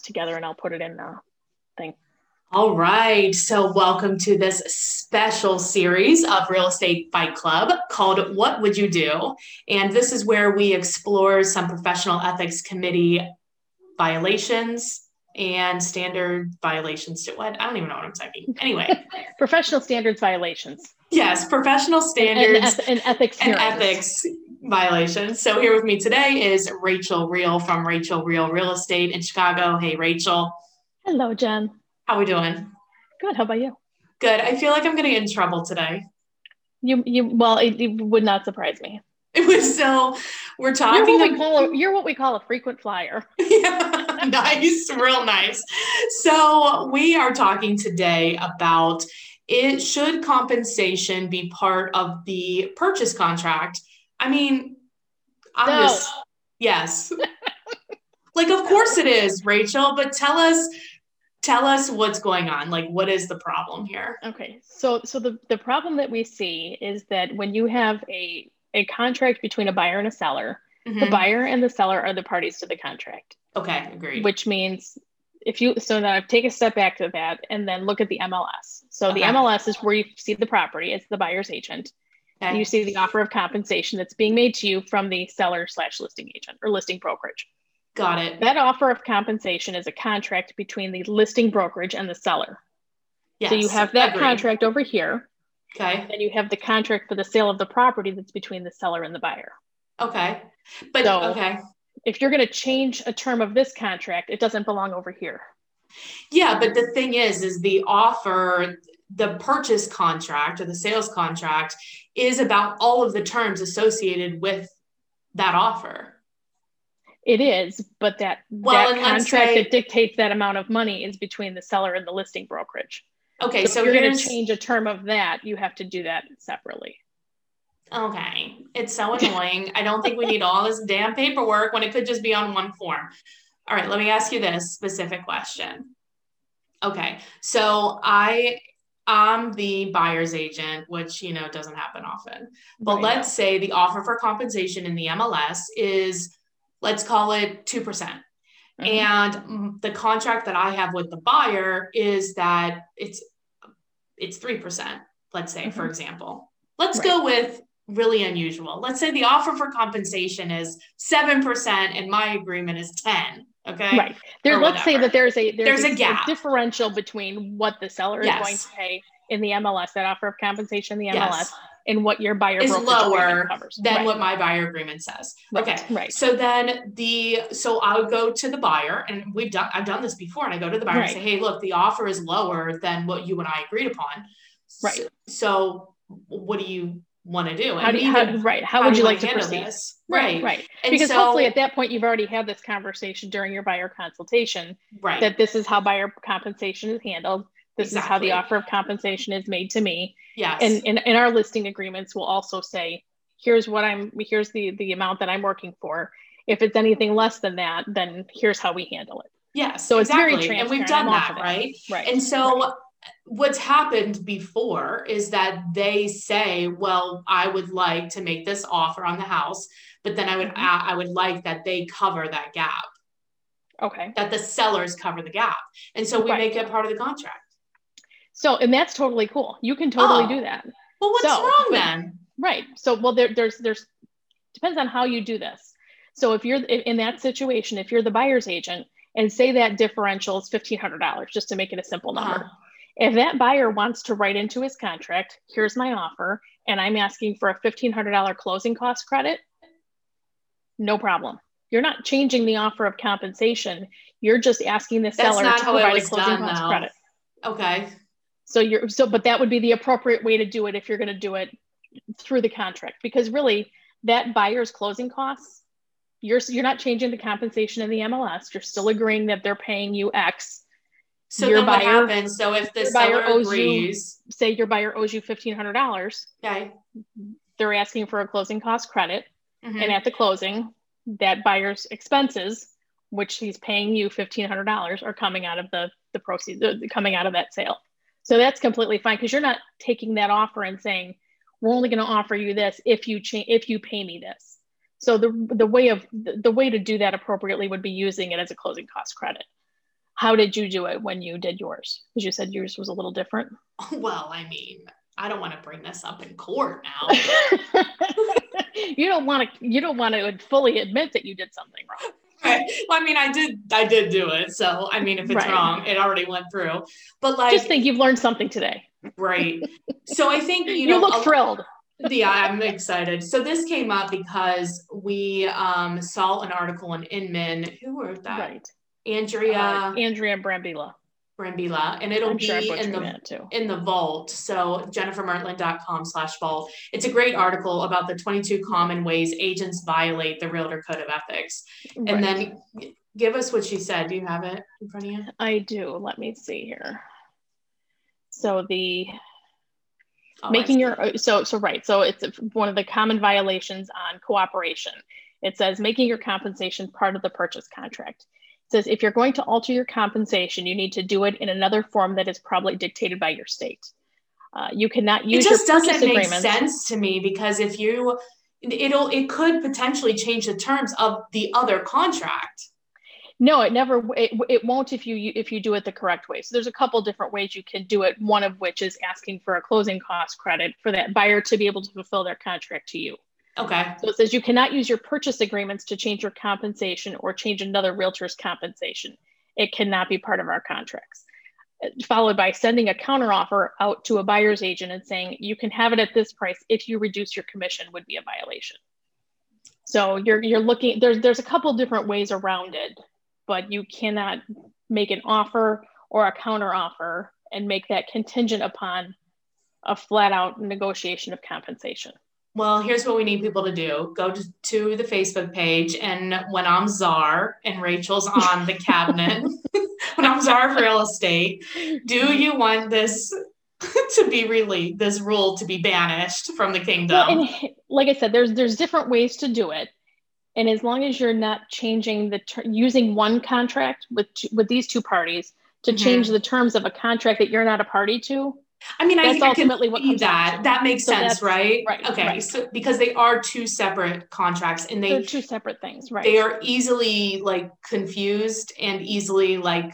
together and I'll put it in the thing. All right. So, welcome to this special series of Real Estate Fight Club called What Would You Do? And this is where we explore some professional ethics committee violations and standard violations to what? I don't even know what I'm typing. Anyway, professional standards violations. Yes, professional standards and, and, and ethics and ethics violations. So here with me today is Rachel Real from Rachel Real Real Estate in Chicago. Hey, Rachel. Hello, Jen. How are we doing? Good. How about you? Good. I feel like I'm going to get in trouble today. You, you. Well, it, it would not surprise me. It was so. We're talking. You're what, we call a, you're what we call a frequent flyer. yeah, nice, real nice. So we are talking today about it. Should compensation be part of the purchase contract? I mean, no. yes. like, of course it is, Rachel. But tell us tell us what's going on like what is the problem here okay so so the, the problem that we see is that when you have a a contract between a buyer and a seller mm-hmm. the buyer and the seller are the parties to the contract okay agreed which means if you so now take a step back to that and then look at the mls so okay. the mls is where you see the property it's the buyer's agent. And you see the offer of compensation that's being made to you from the seller slash listing agent or listing brokerage Got it. That offer of compensation is a contract between the listing brokerage and the seller. Yes, so you have that agreed. contract over here. Okay. And you have the contract for the sale of the property that's between the seller and the buyer. Okay. But so okay. If you're going to change a term of this contract, it doesn't belong over here. Yeah, but the thing is is the offer the purchase contract or the sales contract is about all of the terms associated with that offer. It is, but that well, that contract say, that dictates that amount of money is between the seller and the listing brokerage. Okay, so, so if you're going to change a term of that, you have to do that separately. Okay, it's so annoying. I don't think we need all this damn paperwork when it could just be on one form. All right, let me ask you this specific question. Okay, so I I'm the buyer's agent, which you know doesn't happen often. But right. let's say the offer for compensation in the MLS is let's call it 2%. percent mm hmm And the contract that I have with the buyer is that it's it's 3%, let's say, mm-hmm. for example. Let's right. go with really unusual. Let's say the offer for compensation is 7% and my agreement is 10. Okay. Right. There, let's say that there's a there's, there's a, a, gap. A differential between what the seller yes. is going to pay in the MLS, that offer of compensation in the MLS, yes and what your buyer is lower than right. what my buyer agreement says. Right. Okay. Right. So then the so I would go to the buyer and we've done I've done this before and I go to the buyer right. and say, hey, look, the offer is lower than what you and I agreed upon. Right. So, so what do you want to do? And how do you, how, right? How, how would you like to proceed? This? Right, right. Because so, hopefully at that point you've already had this conversation during your buyer consultation. Right. That this is how buyer compensation is handled. This exactly. is how the offer of compensation is made to me. Yes. And in, in our listing agreements, we'll also say, here's what I'm, here's the, the amount that I'm working for. If it's anything less than that, then here's how we handle it. Yes. So it's exactly. very transparent. And we've done that, right? Right. And so right. What's happened before is that they say, well, I would like to make this offer on the house, but then I would, mm-hmm. I would like that they cover that gap. Okay. That the sellers cover the gap. And so we right. make it part of the contract. So, and that's totally cool. You can totally oh. do that. Well, what's so, wrong then? Right. So, well, there, there's, there's, depends on how you do this. So, if you're in that situation, if you're the buyer's agent and say that differential is $1,500, just to make it a simple number. Uh-huh. If that buyer wants to write into his contract, here's my offer, and I'm asking for a $1,500 closing cost credit, no problem. You're not changing the offer of compensation. You're just asking the seller to provide a closing done, cost though. credit. Okay. So you're so, but that would be the appropriate way to do it if you're going to do it through the contract, because really that buyer's closing costs, you're you're not changing the compensation in the MLS. You're still agreeing that they're paying you X. So your then buyer, what happens? So if the seller owes agrees, you, say your buyer owes you fifteen hundred dollars. Okay. They're asking for a closing cost credit, mm-hmm. and at the closing, that buyer's expenses, which he's paying you fifteen hundred dollars, are coming out of the the proceeds, coming out of that sale. So that's completely fine because you're not taking that offer and saying, we're only going to offer you this if you cha- if you pay me this. So the the way of the, the way to do that appropriately would be using it as a closing cost credit. How did you do it when you did yours? Because you said yours was a little different. Well, I mean, I don't want to bring this up in court now. you don't want to. You don't want to fully admit that you did something wrong. Right. Well, I mean, I did. I did do it. So, I mean, if it's right. wrong, it already went through. But like, just think you've learned something today. Right. So I think you, you know, look thrilled. Yeah, I'm excited. So this came up because we um, saw an article in Inman. Who wrote that? Right. Andrea. Uh, Andrea Brambila. Brambilla, and it'll I'm be sure in the in the vault. So jennifermertland.com slash vault. It's a great article about the 22 common ways agents violate the realtor code of ethics. Right. And then give us what she said. Do you have it in front of you? I do. Let me see here. So the oh, making your so so right. So it's one of the common violations on cooperation. It says making your compensation part of the purchase contract says if you're going to alter your compensation, you need to do it in another form that is probably dictated by your state. Uh, you cannot use it just doesn't make sense to me because if you it'll it could potentially change the terms of the other contract. No it never it, it won't if you if you do it the correct way. So there's a couple different ways you can do it. One of which is asking for a closing cost credit for that buyer to be able to fulfill their contract to you Okay. So it says you cannot use your purchase agreements to change your compensation or change another realtor's compensation. It cannot be part of our contracts. Followed by sending a counteroffer out to a buyer's agent and saying you can have it at this price if you reduce your commission would be a violation. So you're you're looking there's there's a couple different ways around it, but you cannot make an offer or a counteroffer and make that contingent upon a flat out negotiation of compensation well, here's what we need people to do go to, to the Facebook page. And when I'm czar and Rachel's on the cabinet, when I'm czar of real estate, do you want this to be really this rule to be banished from the kingdom? Well, and like I said, there's there's different ways to do it. And as long as you're not changing the ter- using one contract with with these two parties to mm-hmm. change the terms of a contract that you're not a party to, I mean, that's I think ultimately what comes that. That makes so sense, right? Right. Okay. Right. So because they are two separate contracts and they They're two separate things, right? They are easily like confused and easily like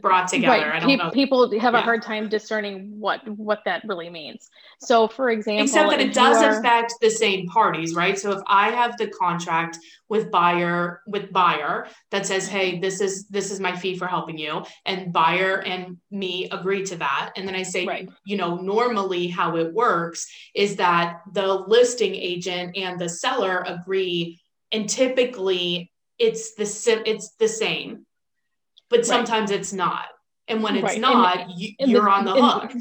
brought together. Right. I don't Pe- know. People have yeah. a hard time discerning what what that really means. So, for example, except that it does are... affect the same parties, right? So, if I have the contract with buyer with buyer that says, "Hey, this is this is my fee for helping you," and buyer and me agree to that, and then I say, right. you know, normally how it works is that the listing agent and the seller agree, and typically it's the it's the same but sometimes right. it's not. And when it's right. not, and, you, are the, on the hook.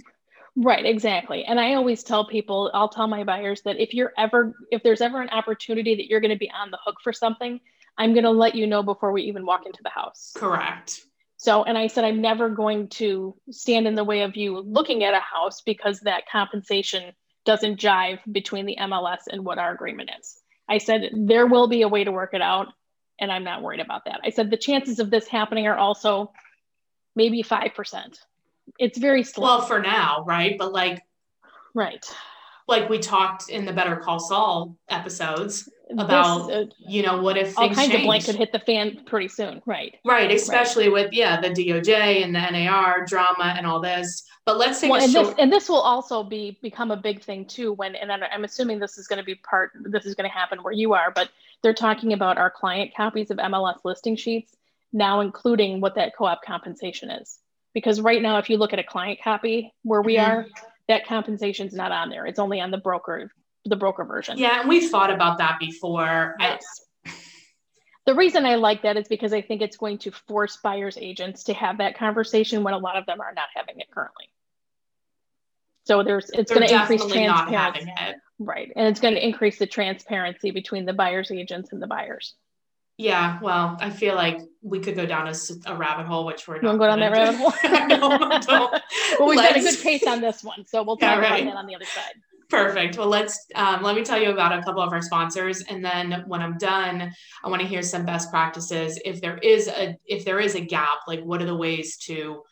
Right, exactly. And I always tell people, I'll tell my buyers that if you're ever, if there's ever an opportunity that you're going to be on the hook for something, I'm going to let you know before we even walk into the house. Correct. So, and I said, I'm never going to stand in the way of you looking at a house because that compensation doesn't jive between the MLS and what our agreement is. I said, there will be a way to work it out and I'm not worried about that. I said the chances of this happening are also maybe 5%. It's very slow. Well, for now, right? But like, right. Like we talked in the Better Call Saul episodes about, this, uh, you know, what if all kinds change? of blank could hit the fan pretty soon, right? Right, especially right. with yeah the DOJ and the NAR drama and all this. But let's take well, and short- this and this will also be become a big thing too. When and I'm assuming this is going to be part. This is going to happen where you are, but they're talking about our client copies of MLS listing sheets now including what that co-op compensation is. Because right now, if you look at a client copy where we mm-hmm. are, that compensation is not on there. It's only on the broker, the broker version. Yeah, and we've thought about that before. Yes. the reason I like that is because I think it's going to force buyers agents to have that conversation when a lot of them are not having it currently. So there's it's going to increase transparency. Right. And it's going to increase the transparency between the buyer's agents and the buyers. Yeah, well, I feel like we could go down a, a rabbit hole, which we're not. go down that rabbit hole. no, well, we've got a good case on this one, so we'll talk yeah, right. about that on the other side. Perfect. Well, let's um, let me tell you about a couple of our sponsors, and then when I'm done, I want to hear some best practices. If there is a if there is a gap, like what are the ways to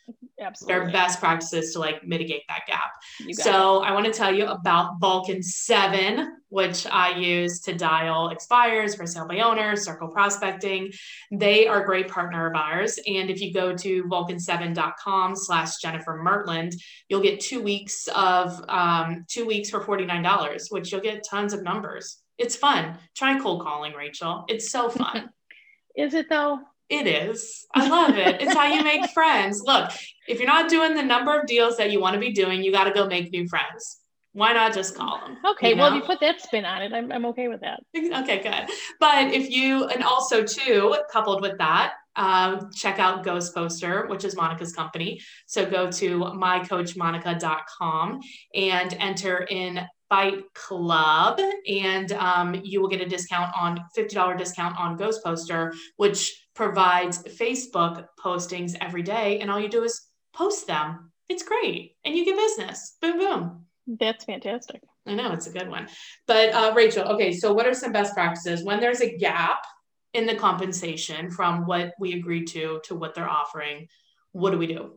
Absolutely. There are best practices to like mitigate that gap. So it. I want to tell you about Vulcan 7 which I use to dial expires for sale by owner, circle prospecting. They are a great partner of ours. And if you go to vulcan7.com slash Jennifer Mertland, you'll get two weeks of um, two weeks for $49, which you'll get tons of numbers. It's fun. Try cold calling, Rachel. It's so fun. Is it though? It is. I love it. It's how you make friends. Look, if you're not doing the number of deals that you want to be doing, you got to go make new friends why not just call them? Okay, you know? well, if you put that spin on it, I'm, I'm okay with that. Okay, good. But if you, and also too, coupled with that, um, check out Ghost Poster, which is Monica's company. So go to mycoachmonica.com and enter in Fight Club, and um, you will get a discount on $50 discount on Ghost Poster, which provides Facebook postings every day. And all you do is post them. It's great. And you get business. Boom, boom. That's fantastic. I know it's a good one. But uh, Rachel, okay, so what are some best practices when there's a gap in the compensation from what we agreed to to what they're offering? What do we do?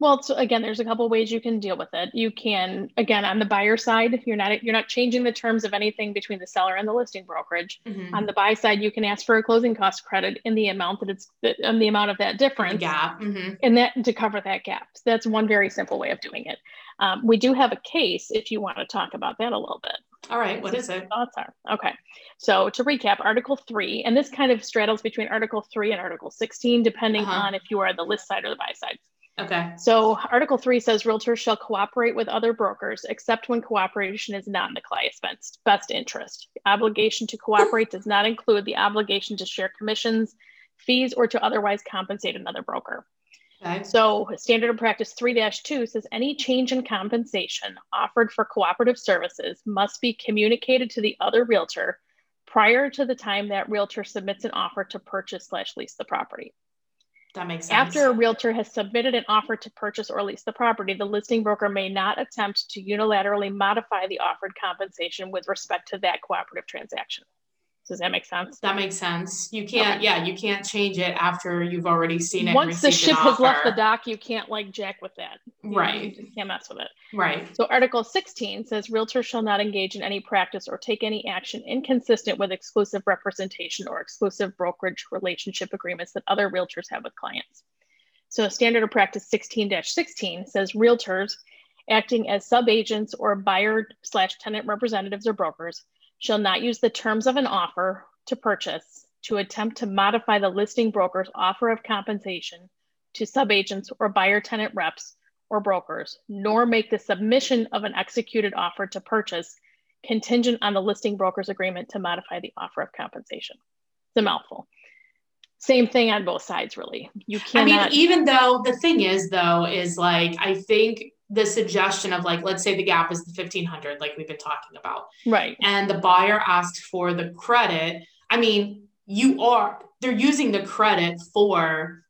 Well, so again, there's a couple ways you can deal with it. You can, again, on the buyer side, you're not you're not changing the terms of anything between the seller and the listing brokerage. Mm-hmm. On the buy side, you can ask for a closing cost credit in the amount that it's in the amount of that difference gap, mm-hmm. and that to cover that gap. So that's one very simple way of doing it. Um, we do have a case if you want to talk about that a little bit. All right, what is it? Thoughts are okay. So to recap, Article three, and this kind of straddles between Article three and Article 16, depending uh-huh. on if you are the list side or the buy side. Okay. So Article 3 says realtors shall cooperate with other brokers except when cooperation is not in the client's best, best interest. The obligation to cooperate does not include the obligation to share commissions, fees, or to otherwise compensate another broker. Okay. So standard of practice 3-2 says any change in compensation offered for cooperative services must be communicated to the other realtor prior to the time that realtor submits an offer to purchase slash lease the property. That makes sense. After a realtor has submitted an offer to purchase or lease the property, the listing broker may not attempt to unilaterally modify the offered compensation with respect to that cooperative transaction. Does that make sense? That makes sense. You can't, okay. yeah, you can't change it after you've already seen it. Once the ship has left the dock, you can't like jack with that. You right. Know, you can't mess with it. Right. So Article 16 says realtors shall not engage in any practice or take any action inconsistent with exclusive representation or exclusive brokerage relationship agreements that other realtors have with clients. So standard of practice 16-16 says realtors acting as subagents or buyer slash tenant representatives or brokers shall not use the terms of an offer to purchase to attempt to modify the listing broker's offer of compensation to subagents or buyer tenant reps or brokers, nor make the submission of an executed offer to purchase contingent on the listing broker's agreement to modify the offer of compensation. It's a mouthful. Same thing on both sides, really. You can't. I mean, even though the thing is, though, is like I think the suggestion of like let's say the gap is the 1500 like we've been talking about right and the buyer asked for the credit i mean you are they're using the credit for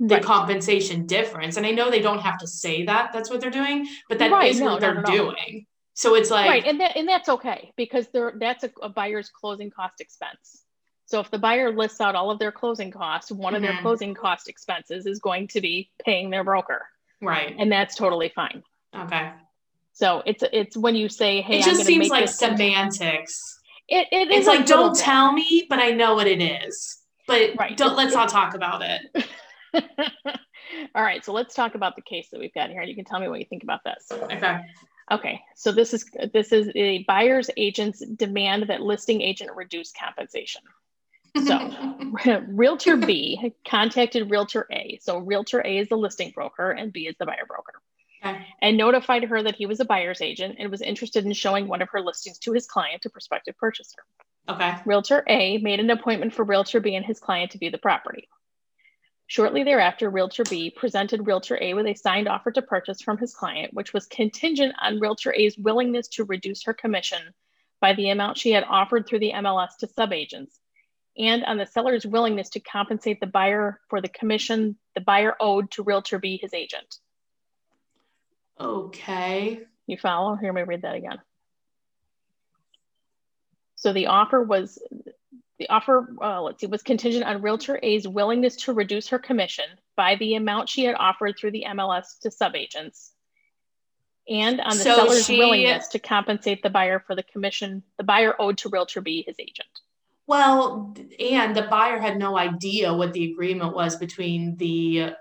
the right. compensation difference and i know they don't have to say that that's what they're doing but that right. is no, what they're doing so it's like right and that, and that's okay because they're that's a, a buyer's closing cost expense so if the buyer lists out all of their closing costs one mm-hmm. of their mm-hmm. closing cost expenses is going to be paying their broker Right. And that's totally fine. Okay. So it's it's when you say, "Hey," it just seems like semantics. It, it it's like don't bit. tell me, but I know what it is. But right. don't let's not talk about it. All right, so let's talk about the case that we've got here, and you can tell me what you think about this. Okay. Okay, so this is this is a buyer's agent's demand that listing agent reduce compensation. So, Realtor B contacted Realtor A. So, Realtor A is the listing broker and B is the buyer broker. Okay. And notified her that he was a buyer's agent and was interested in showing one of her listings to his client, a prospective purchaser. Okay. Realtor A made an appointment for Realtor B and his client to view the property. Shortly thereafter, Realtor B presented Realtor A with a signed offer to purchase from his client, which was contingent on Realtor A's willingness to reduce her commission by the amount she had offered through the MLS to subagents and on the seller's willingness to compensate the buyer for the commission the buyer owed to Realtor B, his agent. Okay. You follow? Here, let me read that again. So the offer was the offer, uh, let's see, was contingent on Realtor A's willingness to reduce her commission by the amount she had offered through the MLS to subagents and on the So seller's she- willingness to compensate the buyer for the commission the buyer owed to Realtor B, his agent. Well, and the buyer had no idea what the agreement was between the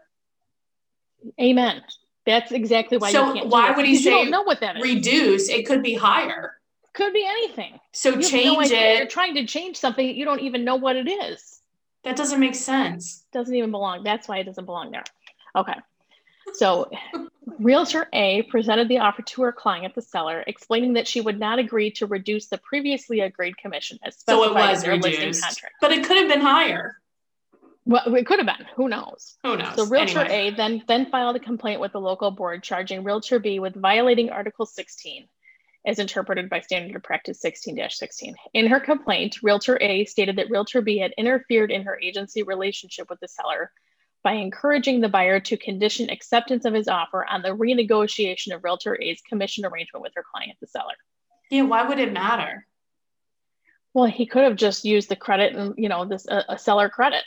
Amen. That's exactly why So you can't. why would he because you say don't know what that is? reduce. It could be higher. Could be anything. So You have no change idea. You're trying to change something that you don't even know what it is. That doesn't make sense. Doesn't even belong. That's why it doesn't belong there. Okay. So, Realtor A presented the offer to her client, the seller, explaining that she would not agree to reduce the previously agreed commission as So it was in their listing reduced. contract. But it could have been higher. Well, it could have been. Who knows? Who knows? So Realtor Anyway. A then then filed a complaint with the local board charging Realtor B with violating Article 16 as interpreted by Standard of Practice 16-16. In her complaint, Realtor A stated that Realtor B had interfered in her agency relationship with the seller by encouraging the buyer to condition acceptance of his offer on the renegotiation of Realtor A's commission arrangement with her client, the seller. Yeah, why would it matter? Well, he could have just used the credit and, you know, this a, a seller credit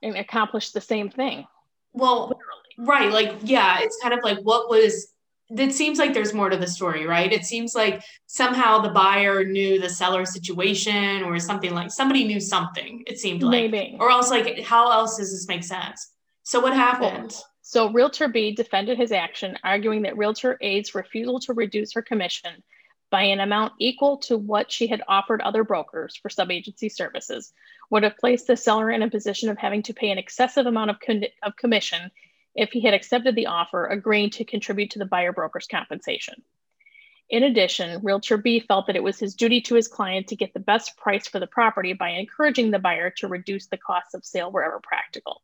and accomplished the same thing. Well, Literally. right. Like, yeah, it's kind of like what was it seems like there's more to the story, right? It seems like somehow the buyer knew the seller situation or something like somebody knew something, it seemed like. Maybe. Or else, like, how else does this make sense? So, what happened? So Realtor B defended his action, arguing that Realtor A's refusal to reduce her commission by an amount equal to what she had offered other brokers for subagency services would have placed the seller in a position of having to pay an excessive amount of, con- of commission if he had accepted the offer, agreeing to contribute to the buyer broker's compensation. In addition, Realtor B felt that it was his duty to his client to get the best price for the property by encouraging the buyer to reduce the cost of sale wherever practical.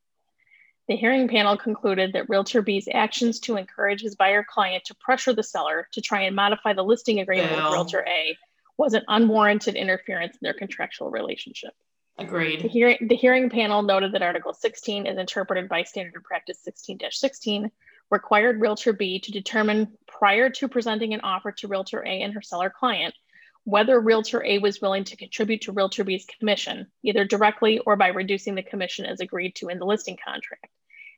The hearing panel concluded that Realtor B's actions to encourage his buyer client to pressure the seller to try and modify the listing agreement Bill. with Realtor A was an unwarranted interference in their contractual relationship. The Agreed. the hearing panel noted that Article 16, as interpreted by Standard of Practice 16 16, required Realtor B to determine prior to presenting an offer to Realtor A and her seller client whether Realtor A was willing to contribute to Realtor B's commission, either directly or by reducing the commission as agreed to in the listing contract,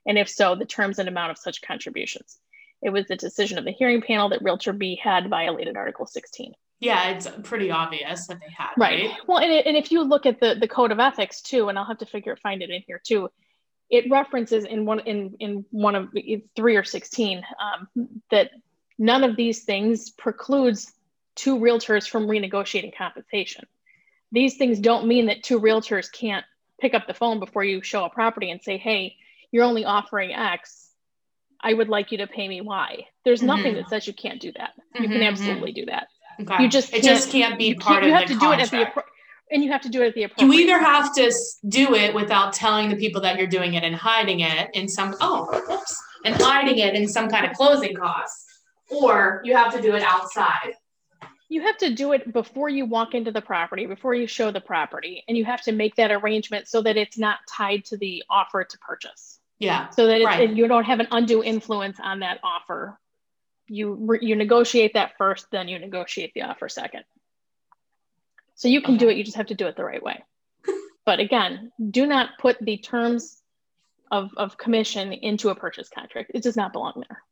and if so, the terms and amount of such contributions. It was the decision of the hearing panel that Realtor B had violated Article 16. Yeah, it's pretty obvious that they had, right? Right. Well, and, it, and if you look at the, the code of ethics too, and I'll have to figure find it in here too, it references in one in in one of the three or sixteen um, that none of these things precludes two realtors from renegotiating compensation. These things don't mean that two realtors can't pick up the phone before you show a property and say, "Hey, you're only offering X. I would like you to pay me Y." There's nothing Mhm. that says you can't do that. You Mhm, can mhm. absolutely do that. Okay. You just it just can't be you part can't- you have the to do it at the and you have to do it at the you either have to do it without telling the people that you're doing it and hiding it in some oh whoops, and hiding it in some kind of closing costs or you have to do it outside you have to do it before you walk into the property before you show the property and you have to make that arrangement so that it's not tied to the offer to purchase yeah. So that it's, Right. and you don't have an undue influence on that offer. You you negotiate that first then you negotiate the offer second. So you can do it you just have to do it the right way. But again do not put the terms of, of commission into a purchase contract. It does not belong there.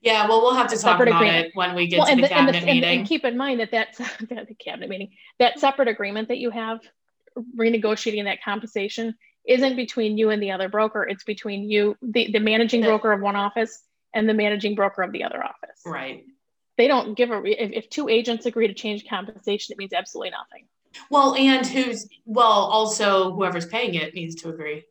Yeah well we'll have to talk Separate about agreement. it when we get well, to the the, and, the, cabinet and, meeting. and keep in mind that that's the cabinet meeting, that separate agreement that you have renegotiating that compensation isn't between you and the other broker. It's between you, the, the managing broker of one office and the managing broker of the other office. right They don't give a, if, if two agents agree to change compensation, it means absolutely nothing. well and who's well also whoever's paying it needs to agree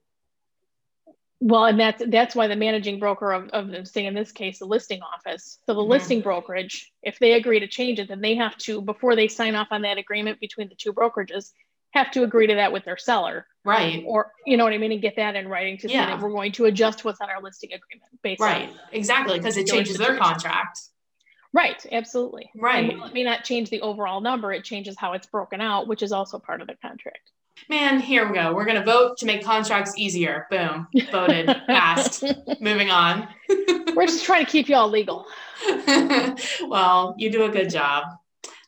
Well, and that's, that's why the managing broker of, of say in this case, the listing office. So the Mhm. listing brokerage, if they agree to change it, then they have to, before they sign off on that agreement between the two brokerages, have to agree to that with their seller. Um, right or you know what I mean, and get that in writing to say Yeah. that we're going to adjust what's on our listing agreement based right exactly because it changes their contract right, absolutely. Right. And it may not change the overall number, it changes how it's broken out, which is also part of the contract. man here we go we're going to vote to make contracts easier boom voted passed moving on We're just trying to keep you all legal. well, you do a good job.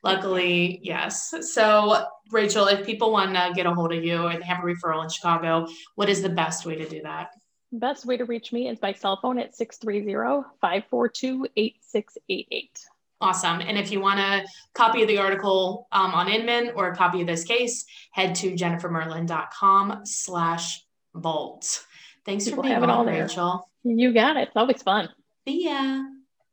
Luckily, yes. So, Rachel, if people want to get a hold of you and they have a referral in Chicago, what is the best way to do that? Best way to reach me is by cell phone at 630 542 8688. Awesome. And if you want a copy of the article um, on Inman or a copy of this case, head to jennifermerlin.com slash vault. Thanks People for being on, Rachel. You got it. It's always fun. See ya.